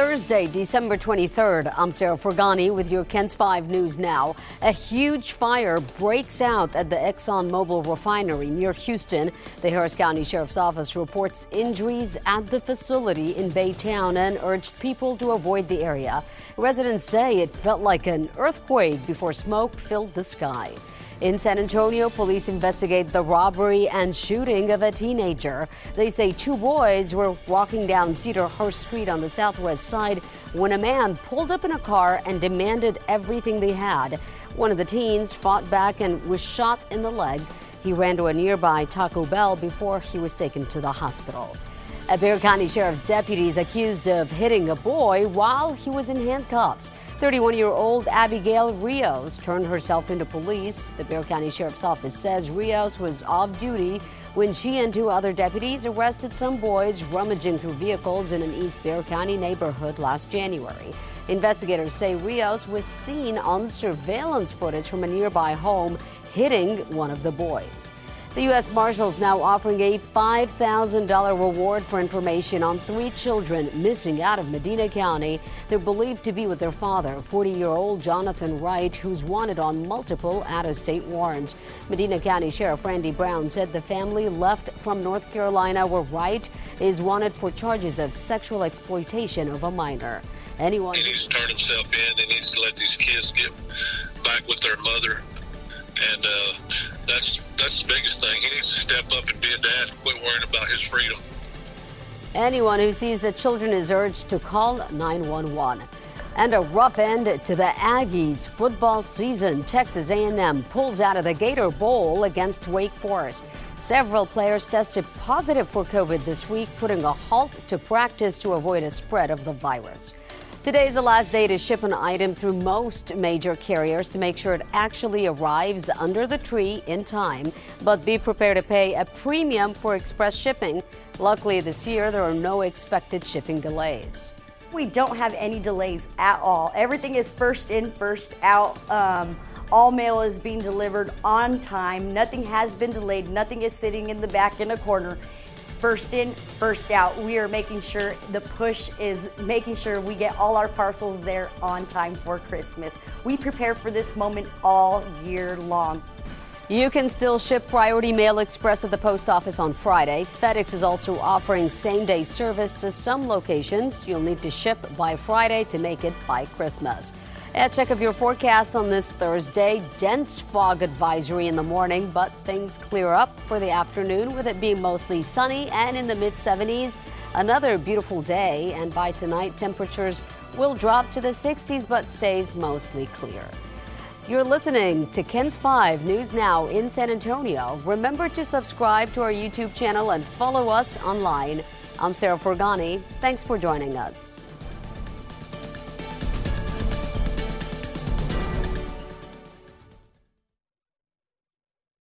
Thursday, December 23rd. I'm Sarah Forgani with your KENS 5 News Now. A huge fire breaks out at the ExxonMobil refinery near Houston. The Harris County Sheriff's Office reports injuries at the facility in Baytown and urged people to avoid the area. Residents say it felt like an earthquake before smoke filled the sky. In San Antonio, police investigate the robbery and shooting of a teenager. They say two boys were walking down Cedarhurst Street on the southwest side when a man pulled up in a car and demanded everything they had. One of the teens fought back and was shot in the leg. He ran to a nearby Taco Bell before he was taken to the hospital. A Bexar County Sheriff's deputy is accused of hitting a boy while he was in handcuffs. 31 year old Abigail Rios turned herself into police. The Bexar County Sheriff's Office says Rios was off duty when she and two other deputies arrested some boys rummaging through vehicles in an East Bexar County neighborhood last January. Investigators say Rios was seen on surveillance footage from a nearby home hitting one of the boys. The U.S. Marshals now offering a $5,000 reward for information on three children missing out of Medina County. They're believed to be with their father, 40 year old Jonathan Wright, who's wanted on multiple out of state warrants. Medina County Sheriff Randy Brown said the family left from North Carolina, where Wright is wanted for charges of sexual exploitation of a minor. Anyone. He needs to turn himself in. He needs to let these kids get back with their mother and uh, that's that's the biggest thing. He needs to step up and be a dad. Quit worrying about his freedom. Anyone who sees the children is urged to call 911. And a rough end to the Aggies football season. Texas A&M pulls out of the Gator Bowl against Wake Forest. Several players tested positive for COVID this week, putting a halt to practice to avoid a spread of the virus. Today is the last day to ship an item through most major carriers to make sure it actually arrives under the tree in time. But be prepared to pay a premium for express shipping. Luckily, this year there are no expected shipping delays. We don't have any delays at all. Everything is first in, first out. Um, all mail is being delivered on time. Nothing has been delayed. Nothing is sitting in the back in a corner first in, first out. We are making sure the push is making sure we get all our parcels there on time for Christmas. We prepare for this moment all year long. You can still ship Priority Mail Express at the post office on Friday. FedEx is also offering same day service to some locations. You'll need to ship by Friday to make it by Christmas. A check of your forecast on this Thursday. Dense fog advisory in the morning, but things clear up for the afternoon with it being mostly sunny and in the mid 70s. Another beautiful day, and by tonight, temperatures will drop to the 60s but stays mostly clear. You're listening to KENS 5 News Now in San Antonio. Remember to subscribe to our YouTube channel and follow us online. I'm Sarah Forgani. Thanks for joining us.